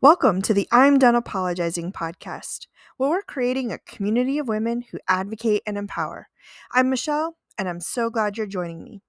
Welcome to the I'm Done Apologizing podcast, where we're creating a community of women who advocate and empower. I'm Michelle, and I'm so glad you're joining me.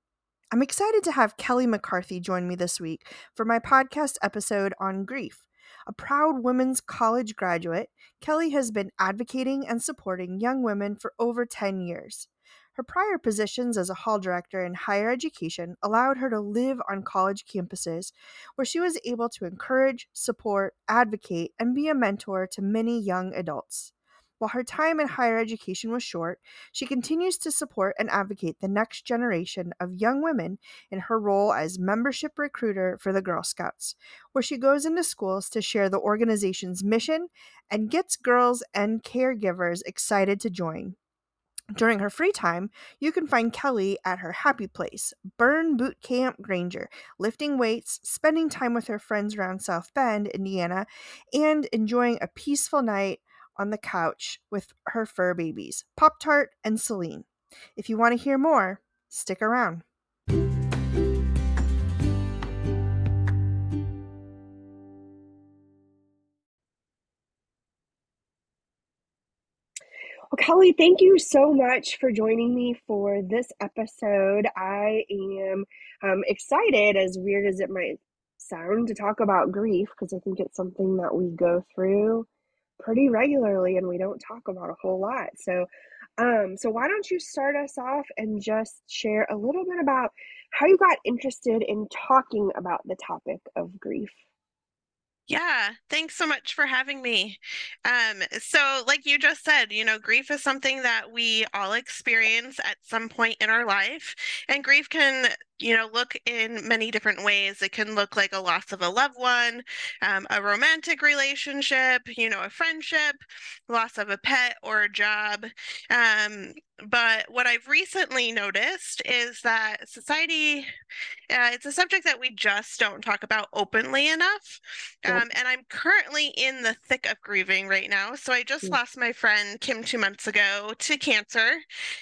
I'm excited to have Kelley McCarthy join me this week for my podcast episode on grief. A proud women's college graduate, Kelley has been advocating and supporting young women for over 10 years. Her prior positions as a hall director in higher education allowed her to live on college campuses where she was able to encourage, support, advocate, and be a mentor to many young adults. While her time in higher education was short, she continues to support and advocate the next generation of young women in her role as membership recruiter for the Girl Scouts, where she goes into schools to share the organization's mission and gets girls and caregivers excited to join. During her free time, you can find Kelley at her happy place, Burn Boot Camp Granger, lifting weights, spending time with her friends around South Bend, Indiana, and enjoying a peaceful night on the couch with her fur babies, Poptart and Celine. If you want to hear more, stick around. Kelley, thank you so much for joining me for this episode. I am um, excited, as weird as it might sound, to talk about grief because I think it's something that we go through pretty regularly and we don't talk about a whole lot. So, um, so why don't you start us off and just share a little bit about how you got interested in talking about the topic of grief? Yeah, thanks so much for having me. Um, so, like you just said, you know, grief is something that we all experience at some point in our life, and grief can you know, look in many different ways. It can look like a loss of a loved one, um, a romantic relationship, you know, a friendship, loss of a pet or a job. Um, but what I've recently noticed is that society, uh, it's a subject that we just don't talk about openly enough. Um, and I'm currently in the thick of grieving right now. So I just mm. lost my friend Kim two months ago to cancer.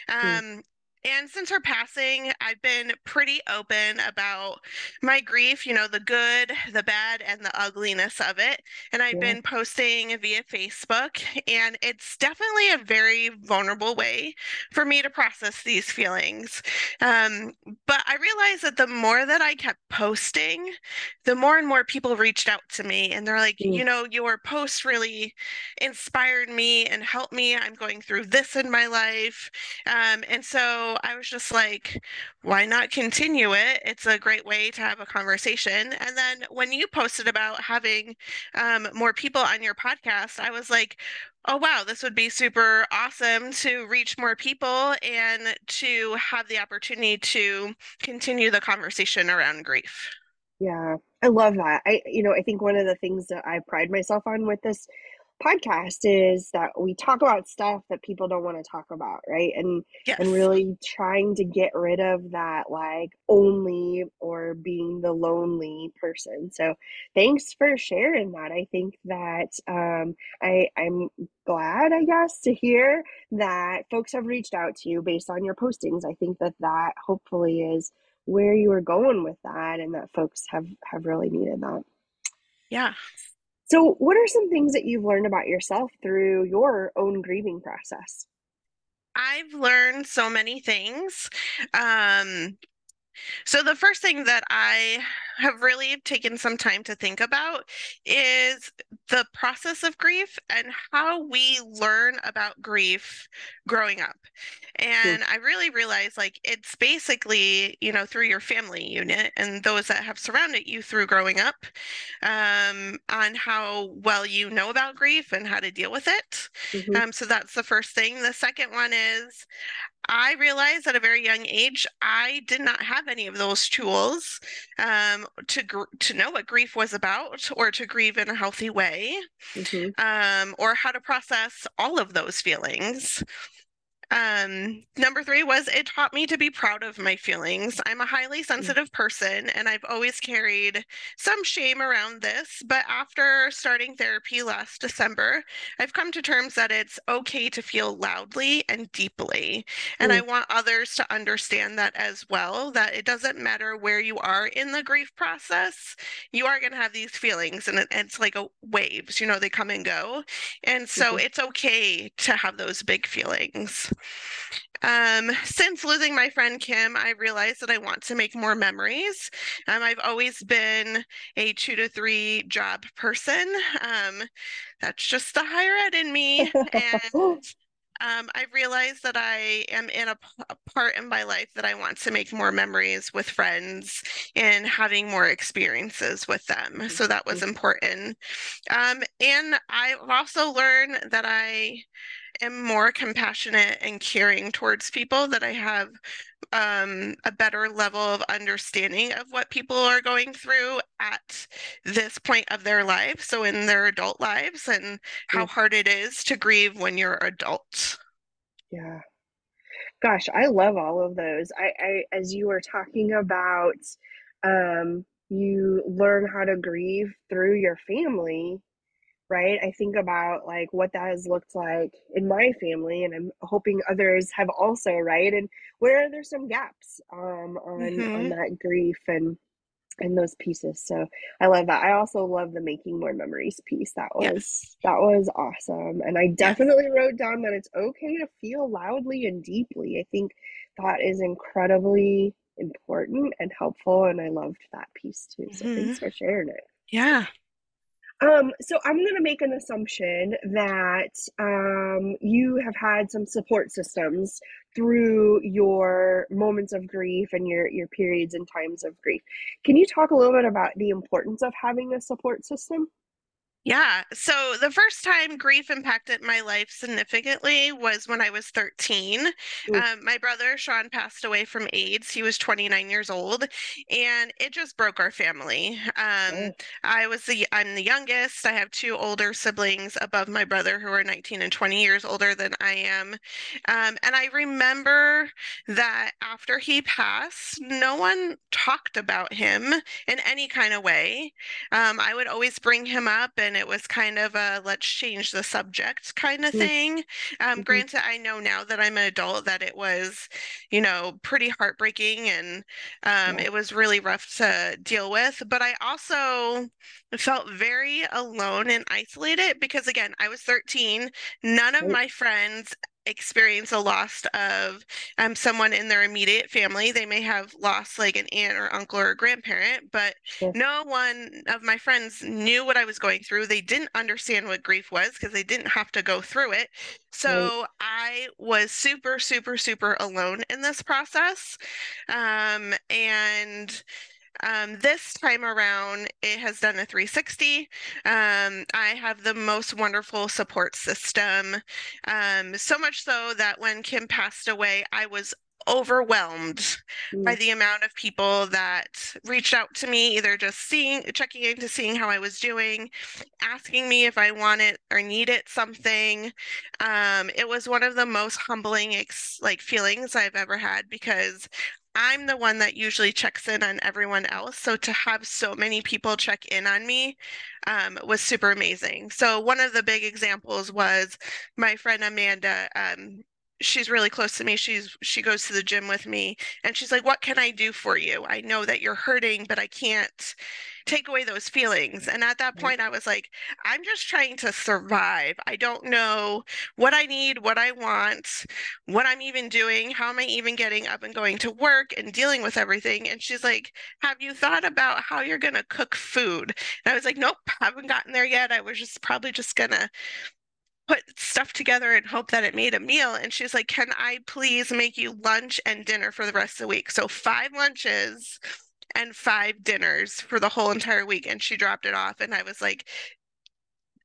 Mm. Um, and since her passing, I've been pretty open about my grief, you know, the good, the bad, and the ugliness of it. And I've yeah. been posting via Facebook, and it's definitely a very vulnerable way for me to process these feelings. Um, but I realized that the more that I kept posting, the more and more people reached out to me, and they're like, mm. you know, your post really inspired me and helped me. I'm going through this in my life. Um, and so, I was just like, why not continue it? It's a great way to have a conversation. And then when you posted about having um, more people on your podcast, I was like, oh, wow, this would be super awesome to reach more people and to have the opportunity to continue the conversation around grief. Yeah, I love that. I, you know, I think one of the things that I pride myself on with this podcast is that we talk about stuff that people don't want to talk about right? And yes. and really trying to get rid of that like only or being the lonely person. So thanks for sharing that. I think that um i i'm glad i guess to hear that folks have reached out to you based on your postings. I think that that hopefully is where you were going with that and that folks have have really needed that. Yeah so, what are some things that you've learned about yourself through your own grieving process? I've learned so many things. Um, so, the first thing that I have really taken some time to think about is the process of grief and how we learn about grief growing up. And I really realized like it's basically, you know, through your family unit and those that have surrounded you through growing up um, on how well you know about grief and how to deal with it. Mm-hmm. Um, so that's the first thing. The second one is I realized at a very young age I did not have any of those tools um, to gr- to know what grief was about, or to grieve in a healthy way, mm-hmm. um, or how to process all of those feelings. Um, number three was it taught me to be proud of my feelings. I'm a highly Mm. sensitive person and I've always carried some shame around this. But after starting therapy last December, I've come to terms that it's okay to feel loudly and deeply. And I Mm. want others to understand that as well, that it doesn't matter where you are in the grief process, you are going to have these feelings and it, it's like a waves, you know, they come and go. And so Mhm. it's okay to have those big feelings. Um, since losing my friend Kim, I realized that I want to make more memories. Um, I've always been a two to three job person. Um, that's just the higher ed in me. And um, I realized that I am in a, part in my life that I want to make more memories with friends and having more experiences with them. So that was important. Um, and I've also learned that I am more compassionate and caring towards people, that I have um, a better level of understanding of what people are going through at this point of their life. So in their adult lives and how Mm. hard it is to grieve when you're adult. Yeah. Gosh, I love all of those. I, I as you were talking about um you learn how to grieve through your family, right? I think about like what that has looked like in my family and I'm hoping others have also, right? And where there's some gaps um on on Mhm. that grief and and those pieces. So I love that. I also love the making more memories piece. That was Yes. that was awesome. And I Yes. definitely wrote down that it's okay to feel loudly and deeply. I think that is incredibly important and helpful and I loved that piece too. So thanks Mhm. for sharing it. Yeah. Um, so I'm going to make an assumption that um, you have had some support systems through your moments of grief and your your periods and times of grief. Can you talk a little bit about the importance of having a support system? Yeah. So the first time grief impacted my life significantly was when I was 13. Mm. Um, my brother Sean passed away from AIDS. He was 29 years old, and it just broke our family. Um, Oh. I was the I'm the youngest. I have two older siblings above my brother who are 19 and 20 years older than I am. Um, and I remember that after he passed, no one talked about him in any kind of way. Um, I would always bring him up, and it was kind of a let's change the subject kind of Mm. thing. Um, Mhm. granted, I know now that I'm an adult that it was, you know, pretty heartbreaking and um, Yeah. it was really rough to deal with. But I also felt very alone and isolated because, again, I was 13. None of my friends experience a loss of um, someone in their immediate family. They may have lost like an aunt or uncle or a grandparent, but Sure. no one of my friends knew what I was going through. They didn't understand what grief was because they didn't have to go through it. So I was super, super, super alone in this process. Um, and um, this time around, it has done a 360. Um, I have the most wonderful support system. Um, so much so that when Kim passed away, I was overwhelmed by Mm. the amount of people that reached out to me, either just seeing, checking in to seeing how I was doing, asking me if I wanted or needed something. Um, it was one of the most humbling ex- like feelings I've ever had because I'm the one that usually checks in on everyone else. So to have so many people check in on me um, was super amazing. So one of the big examples was my friend Amanda. Um, she's really close to me. She's she goes to the gym with me, and she's like, "What can I do for you? I know that you're hurting, but I can't." take away those feelings. And at that point, I was like, I'm just trying to survive. I don't know what I need, what I want, what I'm even doing, how am I even getting up and going to work and dealing with everything. And she's like, Have you thought about how you're going to cook food? And I was like, Nope, haven't gotten there yet. I was just probably just going to put stuff together and hope that it made a meal. And she's like, Can I please make you lunch and dinner for the rest of the week? So, five lunches and five dinners for the whole entire week. And she dropped it off. And I was like,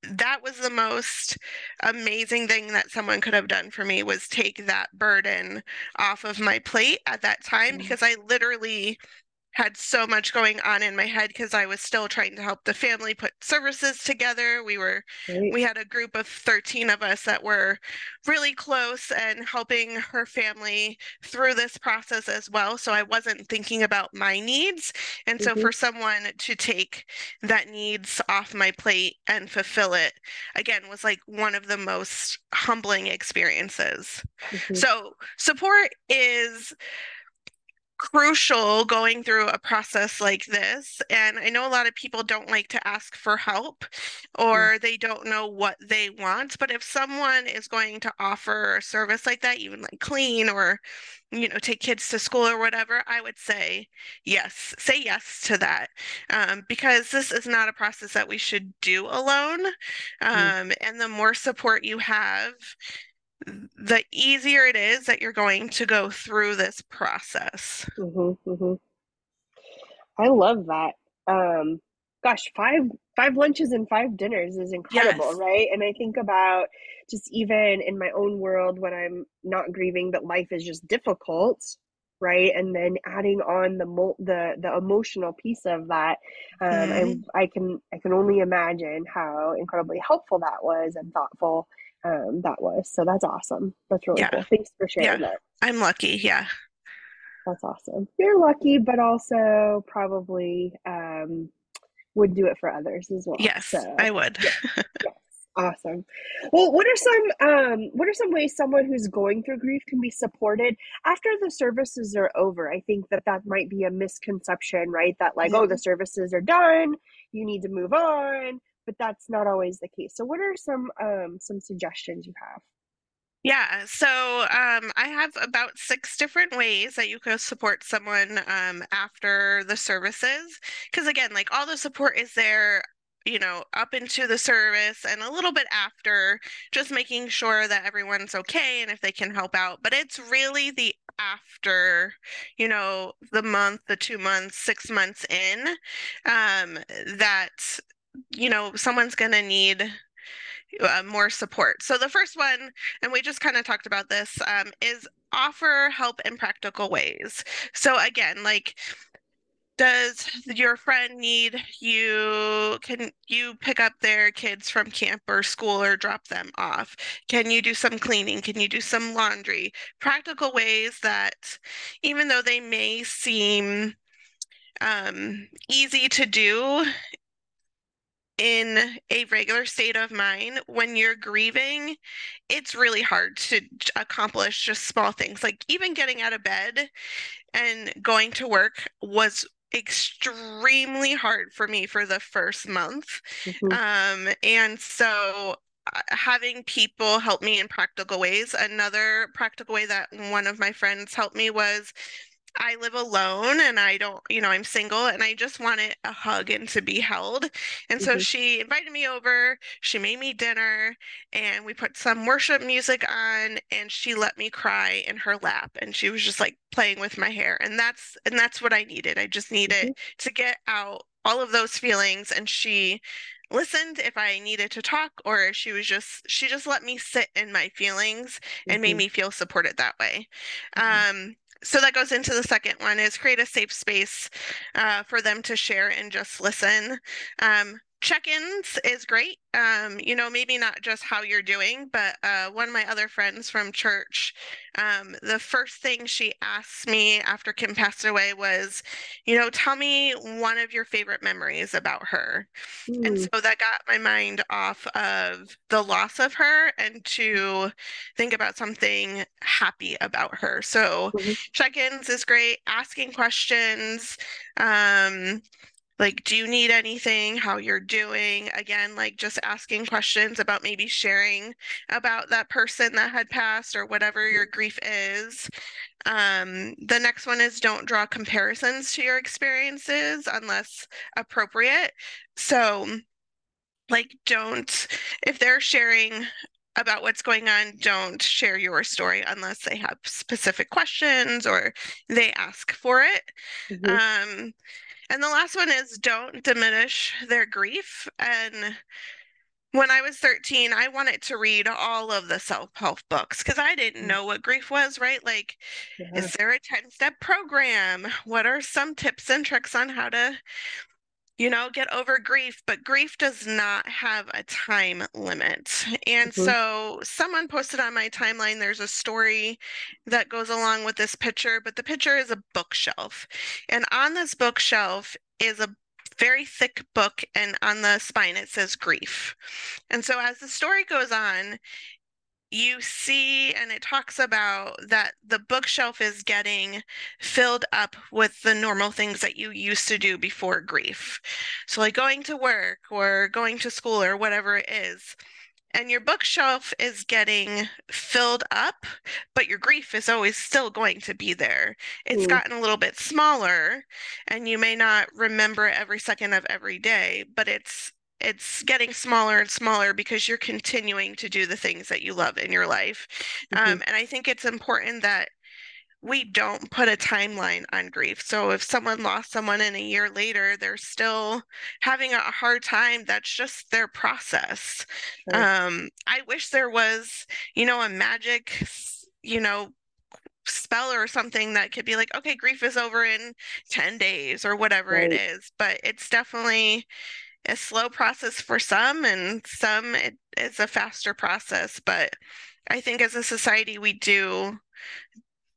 that was the most amazing thing that someone could have done for me was take that burden off of my plate at that time Yeah. because I literally had so much going on in my head because I was still trying to help the family put services together. We were we had a group of 13 of us that were really close and helping her family through this process as well. So I wasn't thinking about my needs. And so Mhm. for someone to take that needs off my plate and fulfill it again was like one of the most humbling experiences. Mhm. So support is crucial going through a process like this. And I know a lot of people don't like to ask for help or they don't know what they want. But if someone is going to offer a service like that, even like clean or, you know, take kids to school or whatever, I would say yes, say yes to that. Um, because this is not a process that we should do alone. Um, and the more support you have, the easier it is that you're going to go through this process. Mhm, mhm. I love that. Um, gosh, five five lunches and five dinners is incredible, Yes. right? And I think about just even in my own world when I'm not grieving, but life is just difficult, right? And then adding on the mo- the the emotional piece of that, um, Mhm. I I can I can only imagine how incredibly helpful that was and thoughtful um, that was. So that's awesome. That's really Yeah. cool. Thanks for sharing Yeah. that. I'm lucky. Yeah. That's awesome. You're lucky, but also probably um, would do it for others as well. Yes, So I would. yes, yes, awesome. Well, what are some um, what are some ways someone who's going through grief can be supported after the services are over? I think that that might be a misconception, right? That like, oh, the services are done, you need to move on, but that's not always the case. So, what are some um, some suggestions you have? Yeah, so um, I have about six different ways that you could support someone um, after the services. Because again, like all the support is there, you know, up into the service and a little bit after, just making sure that everyone's okay and if they can help out. But it's really the after, you know, the month, the two months, six months in, um, that, you know, someone's going to need uh, more support. So the first one, and we just kind of talked about this, um, is offer help in practical ways. So again, like does your friend need you can you pick up their kids from camp or school or drop them off can you do some cleaning can you do some laundry practical ways that even though they may seem um, easy to do in a regular state of mind when you're grieving it's really hard to accomplish just small things like even getting out of bed and going to work was extremely hard for me for the first month Mhm. um and so uh, having people help me in practical ways another practical way that one of my friends helped me was I live alone and I don't, you know, I'm single and I just wanted a hug and to be held. And so Mhm. she invited me over, she made me dinner, and we put some worship music on and she let me cry in her lap and she was just like playing with my hair. And that's and that's what I needed. I just needed to get out all of those feelings and she listened if I needed to talk or she was just she just let me sit in my feelings and made Mhm. me feel supported that way. Mhm. Um so that goes into the second one is create a safe space uh, for them to share and just listen. Um, check-ins is great. Um, you know, maybe not just how you're doing, but uh, one of my other friends from church, um, the first thing she asked me after Kim passed away was, you know, tell me one of your favorite memories about her. And Mm. so that got my mind off of the loss of her and to think about something happy about her. So Mhm. check-ins is great, asking questions, um, like, do you need anything? How you're doing? Again, like just asking questions about maybe sharing about that person that had passed or whatever your grief is. Um, the next one is don't draw comparisons to your experiences unless appropriate. So, like, don't, if they're sharing about what's going on, don't share your story unless they have specific questions or they ask for it. Mhm. Um, and the last one is don't diminish their grief. And when I was 13, I wanted to read all of the self-help books because I didn't Mm. know what grief was, right? Like, Yeah. is there a 10-step program? What are some tips and tricks on how to, you know, get over grief? But grief does not have a time limit. And Mhm. so someone posted on my timeline, there's a story that goes along with this picture, but the picture is a bookshelf. And on this bookshelf is a very thick book, and on the spine it says grief. And so as the story goes on, you see, and it talks about that the bookshelf is getting filled up with the normal things that you used to do before grief. So, like going to work or going to school or whatever it is. And your bookshelf is getting filled up, but your grief is always still going to be there. It's Mm. gotten a little bit smaller, and you may not remember it every second of every day, but it's it's getting smaller and smaller because you're continuing to do the things that you love in your life. Mhm. Um, and I think it's important that we don't put a timeline on grief. So if someone lost someone and a year later they're still having a hard time, that's just their process. Um, I wish there was, you know, a magic, you know, spell or something that could be like, okay, grief is over in 10 days or whatever it Right. is. But it's definitely a slow process for some, and some it is a faster process. But I think as a society, we do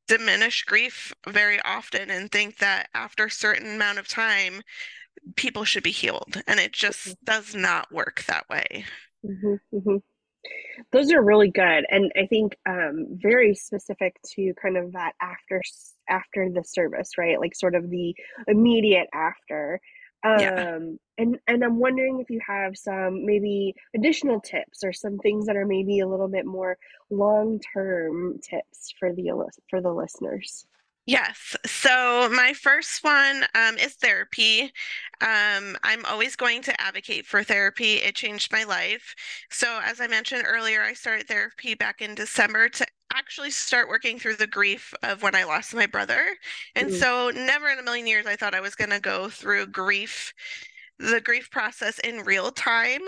diminish grief very often and think that after a certain amount of time, people should be healed. And it just does not work that way. Mhm, mhm. Those are really good, and I think, um, very specific to kind of that after after the service, right? Like, sort of the immediate after. Yeah. Um, and and I'm wondering if you have some maybe additional tips or some things that are maybe a little bit more long-term tips for the for the listeners. Yes. So my first one um, is therapy. Um, I'm always going to advocate for therapy. It changed my life. So as I mentioned earlier, I started therapy back in December to actually start working through the grief of when I lost my brother. And Mm. so never in a million years I thought I was going to go through grief, the grief process in real time.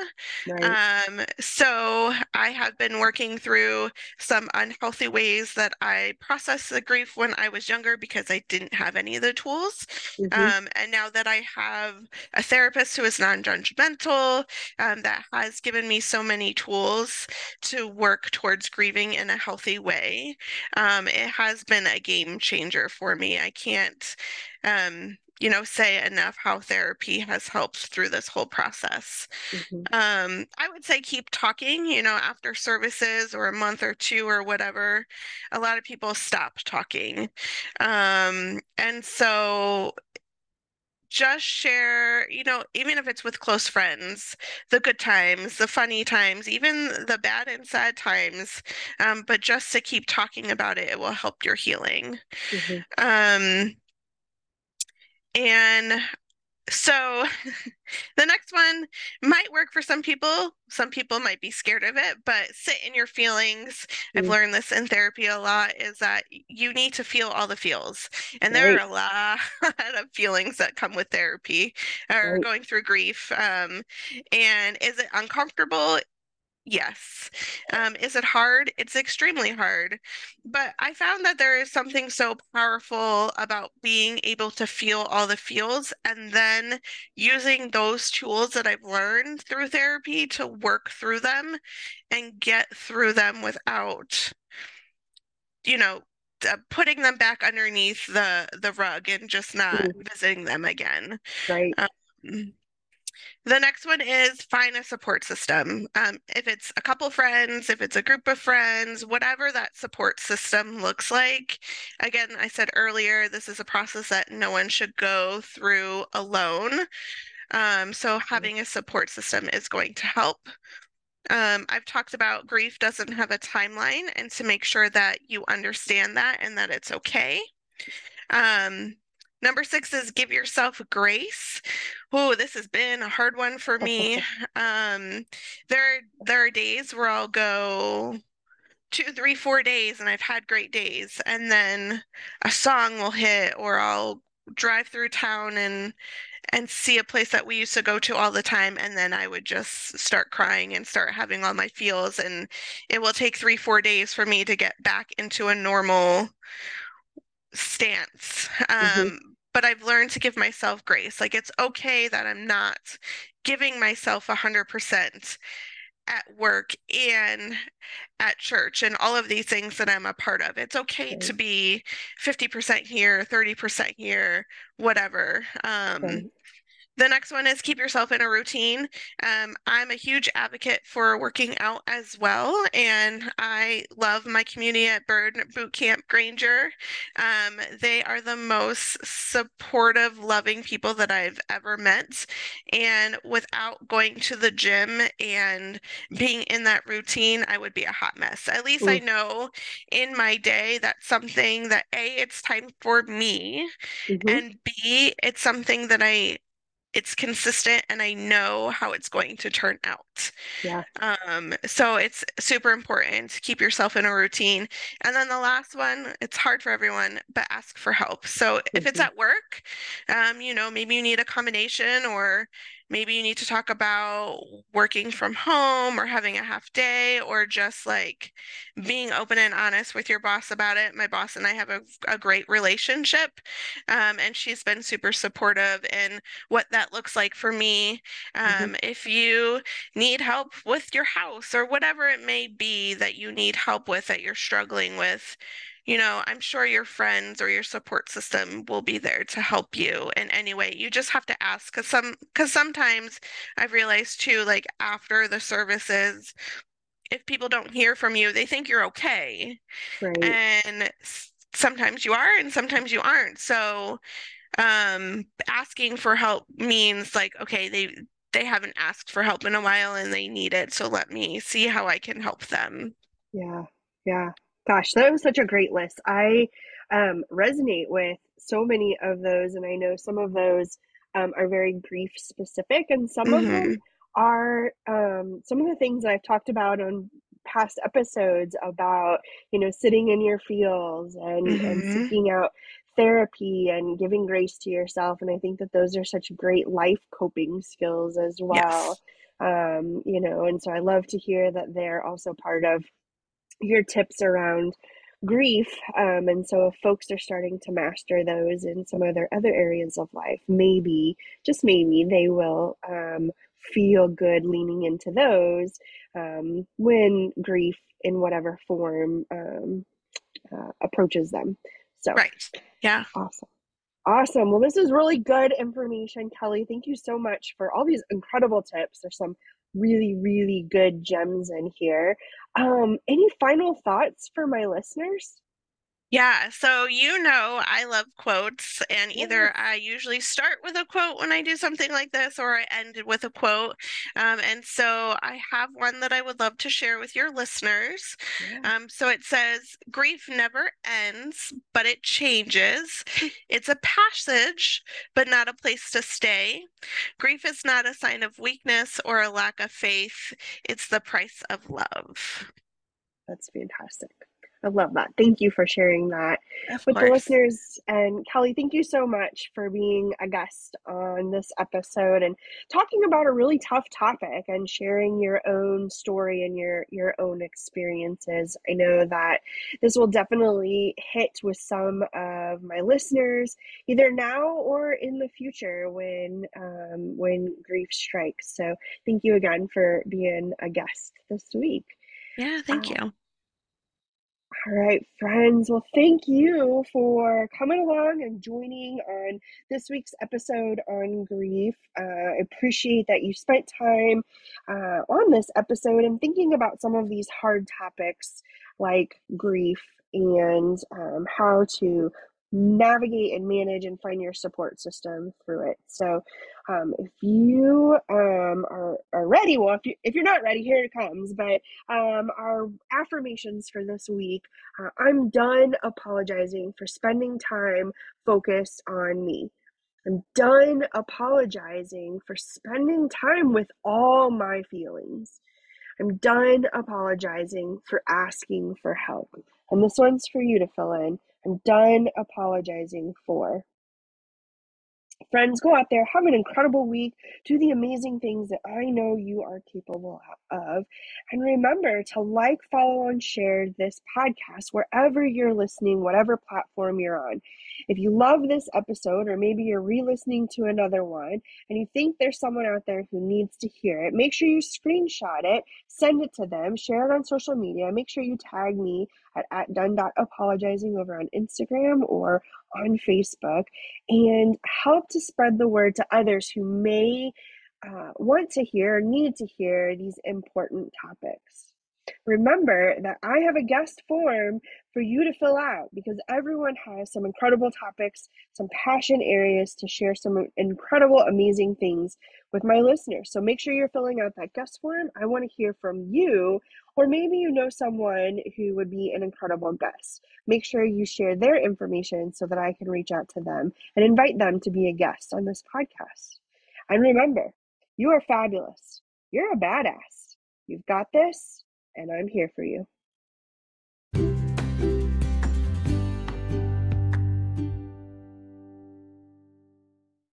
Right. Um, so I have been working through some unhealthy ways that I processed the grief when I was younger because I didn't have any of the tools. Mhm. Um, and now that I have a therapist who is non-judgmental, um, that has given me so many tools to work towards grieving in a healthy way, um, it has been a game changer for me. I can't, um, you know, say enough how therapy has helped through this whole process. Mhm. Um, I would say keep talking, you know, after services or a month or two or whatever. A lot of people stop talking. Um, and so just share, you know, even if it's with close friends, the good times, the funny times, even the bad and sad times. Um, but just to keep talking about it, it will help your healing. Mhm. Um, and so the next one might work for some people. Some people might be scared of it, but sit in your feelings. I've Mm. learned this in therapy a lot is that you need to feel all the feels. And there Right. are a lot of feelings that come with therapy or Right. going through grief. Um, and is it uncomfortable? Yes. Um, is it hard? It's extremely hard. But I found that there is something so powerful about being able to feel all the feels and then using those tools that I've learned through therapy to work through them and get through them without, you know, uh, putting them back underneath the the rug and just not Mm. visiting them again. Right. Um, the next one is find a support system. Um, if it's a couple friends, if it's a group of friends, whatever that support system looks like. Again, I said earlier, this is a process that no one should go through alone. Um, so having a support system is going to help. Um, I've talked about grief doesn't have a timeline, and to make sure that you understand that and that it's okay. Um, number six is give yourself grace. Oh, this has been a hard one for me. Um, there, there are days where I'll go two, three, four days, and I've had great days, and then a song will hit, or I'll drive through town and and see a place that we used to go to all the time and then I would just start crying and start having all my feels and it will take 3 4 days for me to get back into a normal stance. Mhm. Um but I've learned to give myself grace. Like it's okay that I'm not giving myself 100% at work and at church and all of these things that I'm a part of. It's okay to be 50% here, 30% here, whatever. Um, Right. The next one is keep yourself in a routine. Um, I'm a huge advocate for working out as well, and I love my community at Burn Boot Camp Granger. Um, they are the most supportive, loving people that I've ever met. And without going to the gym and being in that routine, I would be a hot mess. At least I Mm. know in my day that's something that A, it's time for me, Mhm. and B, it's something that I it's consistent and I know how it's going to turn out. Yeah. Um, so it's super important to keep yourself in a routine. And then the last one, it's hard for everyone, but ask for help. So if it's Mhm. at work, um, you know, maybe you need a combination or maybe you need to talk about working from home or having a half day or just like being open and honest with your boss about it. My boss and I have a, a great relationship, um, and she's been super supportive in what that looks like for me. Mhm. Um, if you need help with your house or whatever it may be that you need help with that you're struggling with, you know, I'm sure your friends or your support system will be there to help you in any way. You just have to ask because some because sometimes I've realized too, like after the services, if people don't hear from you, they think you're okay. Right. And sometimes you are and sometimes you aren't. So um asking for help means like, okay, they they haven't asked for help in a while and they need it. So let me see how I can help them. Yeah, yeah. Gosh, that was such a great list. I um, resonate with so many of those, and I know some of those um, are very grief specific, and some of them hmm are um, some of the things that I've talked about on past episodes about, you know, sitting in your feels and and hmm seeking out therapy and giving grace to yourself. And I think that those are such great life coping skills as well. Yes. Um, you know, and so I love to hear that they're also part of your tips around grief. Um, and so, if folks are starting to master those in some of their other areas of life, maybe, just maybe, they will um, feel good leaning into those um, when grief, in whatever form, um, uh, approaches them. So, Right. Yeah. awesome. Awesome. Well, this is really good information, Kelley. Thank you so much for all these incredible tips. There's some really, really good gems in here. Um, any final thoughts for my listeners? Yeah, so you know I love quotes, and either. I usually start with a quote when I do something like this, or I end with a quote. Um, and so I have one that I would love to share with your listeners. Yeah. Um, so it says, Grief never ends, but it changes. It's a passage, but not a place to stay. Grief is not a sign of weakness or a lack of faith, it's the price of love. That's fantastic. I love that. Thank you for sharing that Of with the listeners. And Kelley, thank you so much for being a guest on this episode and talking about a really tough topic and sharing your own story and your your own experiences. I know that this will definitely hit with some of my listeners either now or in the future when um, when grief strikes. So thank you again for being a guest this week. Yeah, thank Uh, you. All right, friends. Well, thank you for coming along and joining on this week's episode on grief. Uh, I appreciate that you spent time uh, on this episode and thinking about some of these hard topics like grief and um, how to navigate and manage and find your support system through it. So, um, if you um, are, are ready, well, if, you, if you're not ready, here it comes. But um, our affirmations for this week uh, I'm done apologizing for spending time focused on me. I'm done apologizing for spending time with all my feelings. I'm done apologizing for asking for help. And this one's for you to fill in. I'm done apologizing for. Friends, go out there, have an incredible week, do the amazing things that I know you are capable of. And remember to like, follow, and share this podcast wherever you're listening, whatever platform you're on. If you love this episode, or maybe you're re listening to another one and you think there's someone out there who needs to hear it, make sure you screenshot it, send it to them, share it on social media. Make sure you tag me at, at done.apologizing over on Instagram or on Facebook and help to spread the word to others who may uh, want to hear, or need to hear these important topics. Remember that I have a guest form for you to fill out because everyone has some incredible topics, some passion areas to share some incredible, amazing things with my listeners. So make sure you're filling out that guest form. I want to hear from you, or maybe you know someone who would be an incredible guest. Make sure you share their information so that I can reach out to them and invite them to be a guest on this podcast. And remember, you are fabulous. You're a badass. You've got this and I'm here for you.